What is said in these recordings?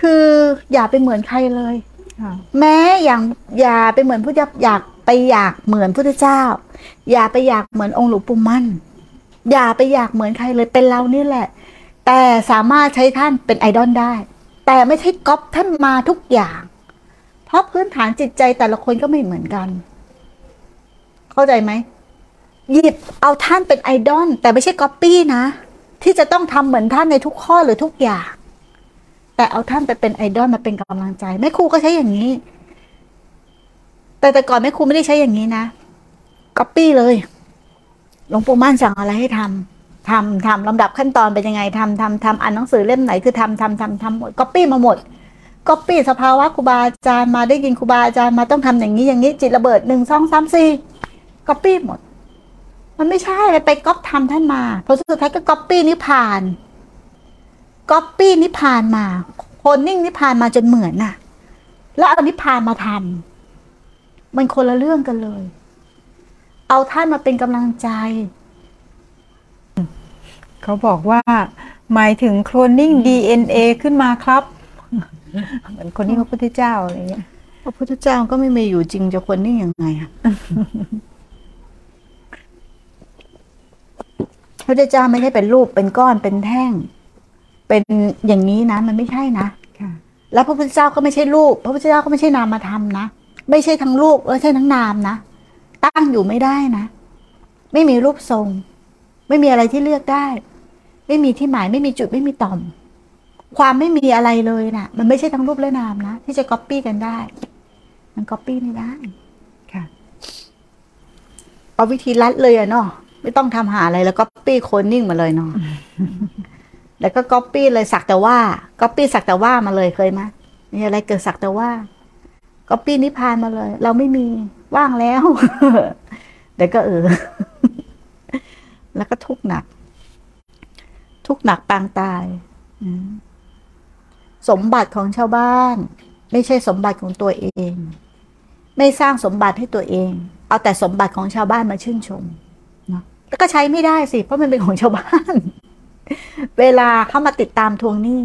คืออย่าไปเหมือนใครเลยค่ะแม้อย่างอย่าไปเหมือนพุทธอยากไปอยากเหมือนพุทธเจ้า อย่าไปอยากเหมือนองค์หลวงปู่มั่น อย่าไปอยากเหมือนใครเลยเป็นเรานี่แหละ แต่สามารถใช้ท่านเป็นไอดอลได้ แต่ไม่ใช่ก๊อปท่านมาทุกอย่าง เพราะพื้นฐานจิตใจแต่ละคนก็ไม่เหมือนกัน เข้าใจไหมหยิบเอาท่านเป็นไอดอลแต่ไม่ใช่ก๊อปปี้นะ ที่จะต้องทำเหมือนท่านในทุกข้อหรือทุกอย่าง แต่เอาท่านไปเป็นไอดอลมาเป็นกำลังใจแม่ครูก็ใช้อย่างนี้ แต่แต่ก่อนแม่ครูไม่ได้ใช้อย่างนี้นะก๊อปปี้เลยหลวงปู่มั่นสั่งอะไรให้ทำทำทำลำดับขั้นตอนเป็นยังไงทำทำทำอ่านหนังสือเล่มไหนคือทำทำทำทำหมดก๊อปปี้มาหมดก๊อปปี้สภาวะครูบาอาจารย์มาได้ยินครูบาอาจารย์มาต้องทำอย่างนี้อย่างนี้จิตระเบิดหนึ่งสองสามสี่ก๊อปปี้หมด มันไม่ใช่ไปก๊อปธรรมท่านมาพอสุดท้ายก็ก๊อปปี้นิพพาน ก๊อปปี้นิพพานมาโคลนนิ่งนิพพานมาจนเหมือนน่ะ แล้วเอานิพพานมาทำมันคนละเรื่องกันเลย เอาท่านมาเป็นกำลังใจ เขาบอกว่า หมายถึงโคลนนิ่ง DNA ขึ้นมาครับ เหมือนคนนี้พระพุทธเจ้าอะไรเงี้ยพระพุทธเจ้าก็ไม่มีอยู่จริงจะควรนิ่งยังไงอะพระพุทธเจ้าไม่ได้เป็นรูปเป็นก้อนเป็นแท่ง เป็นอย่างนี้นะ มันไม่ใช่นะค่ะแล้วพระพุทธเจ้าก็ไม่ใช่รูป พระพุทธเจ้าก็ไม่ใช่นามธรรมนะ ไม่ใช่ทั้งรูปและใช่ทั้งนามนะ ตั้งอยู่ไม่ได้นะ ไม่มีรูปทรง ไม่มีอะไรที่เลือกได้ ไม่มีที่หมายไม่มีจุดไม่มีต่อม ความไม่มีอะไรเลยน่ะ มันไม่ใช่ทั้งรูปและนามนะ ที่จะก๊อปปี้กันได้ มันก๊อปปี้ไม่ได้ค่ะเอาวิธีลัดเลยอะเนาะไม่ต้องทำหาอะไรแล้วก๊อปปี้โคลนนิ่งมาเลยเนาะ แล้วก็ก๊อปปี้เลยสักแต่ว่าก๊อปปี้สักแต่ว่ามาเลยเคยไหมมีอะไรเกิดสักแต่ว่าก๊อปปี้นิพพานมาเลย เราไม่มีว่างแล้วเดี๋ยวก็เออ แล้วก็ทุกหนัก ทุกหนักปางตายสมบัติของชาวบ้าน ไม่ใช่สมบัติของตัวเอง ไม่สร้างสมบัติให้ตัวเอง เอาแต่สมบัติของชาวบ้านมาชื่นชมเนาะแล้วก็ใช้ไม่ได้สิ เพราะมันเป็นของชาวบ้าน เวลาเข้ามาติดตามทวงหนี้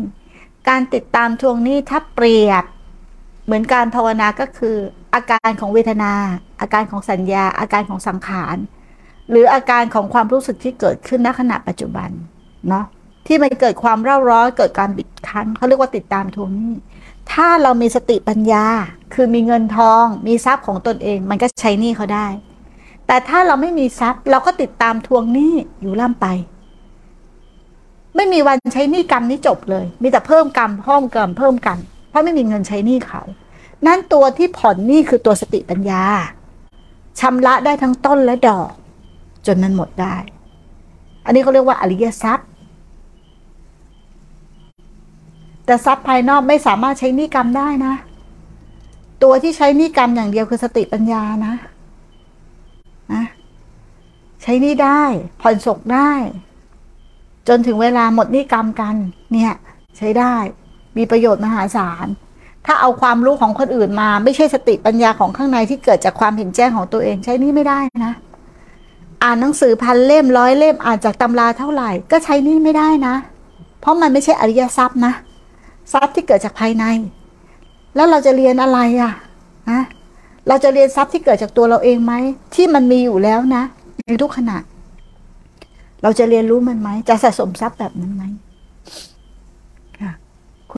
การติดตามทวงหนี้ถ้าเปรียบ เหมือนการภาวนาก็คือ อาการของเวทนา อาการของสัญญา อาการของสังขาร หรืออาการของความรู้สึกที่เกิดขึ้นณขณะปัจจุบันเนาะที่มันเกิดความเร่าร้อนเกิดการบิดคั้นเขาเรียกว่าติดตามทวงหนี้ ถ้าเรามีสติปัญญา คือมีเงินทอง มีทรัพย์ของตนเอง มันก็ใช้หนี้เขาได้ แต่ถ้าเราไม่มีทรัพย์เราก็ติดตามทวงหนี้อยู่ล่ำไป ไม่มีวันใช้หนี้กรรมนี้จบเลย มีแต่เพิ่มกรรมเพิ่มกรรมเพิ่มกรรมเพราะไม่มีเงินใช้หนี้เขา นั่นตัวที่ผ่อนหนี้คือตัวสติปัญญาชำระได้ทั้งต้นและดอก จนมันหมดได้ อันนี้เขาเรียกว่าอริยทรัพย์ แต่ทรัพย์ภายนอกไม่สามารถใช้หนี้กรรมได้นะ ตัวที่ใช้หนี้กรรมอย่างเดียวคือสติปัญญานะนะใช้หนี้ได้ ผ่อนศกได้ จนถึงเวลาหมดหนี้กรรมกัน เนี่ยใช้ได้มีประโยชน์มหาศาล ถ้าเอาความรู้ของคนอื่นมา ไม่ใช่สติปัญญาของข้างในที่เกิดจากความเห็นแจ้งของตัวเองใช้นี่ไม่ได้นะ อ่านหนังสือพันเล่มร้อยเล่มอ่านจากตำราเท่าไหร่ ก็ใช้นี่ไม่ได้นะ เพราะมันไม่ใช่อริยทรัพย์นะทรัพย์ที่เกิดจากภายใน แล้วเราจะเรียนอะไรอะนะเราจะเรียนทรัพย์ที่เกิดจากตัวเราเองไหมที่มันมีอยู่แล้วนะในทุกขณะ เราจะเรียนรู้มันไหม จะสะสมทรัพย์แบบนั้นไหม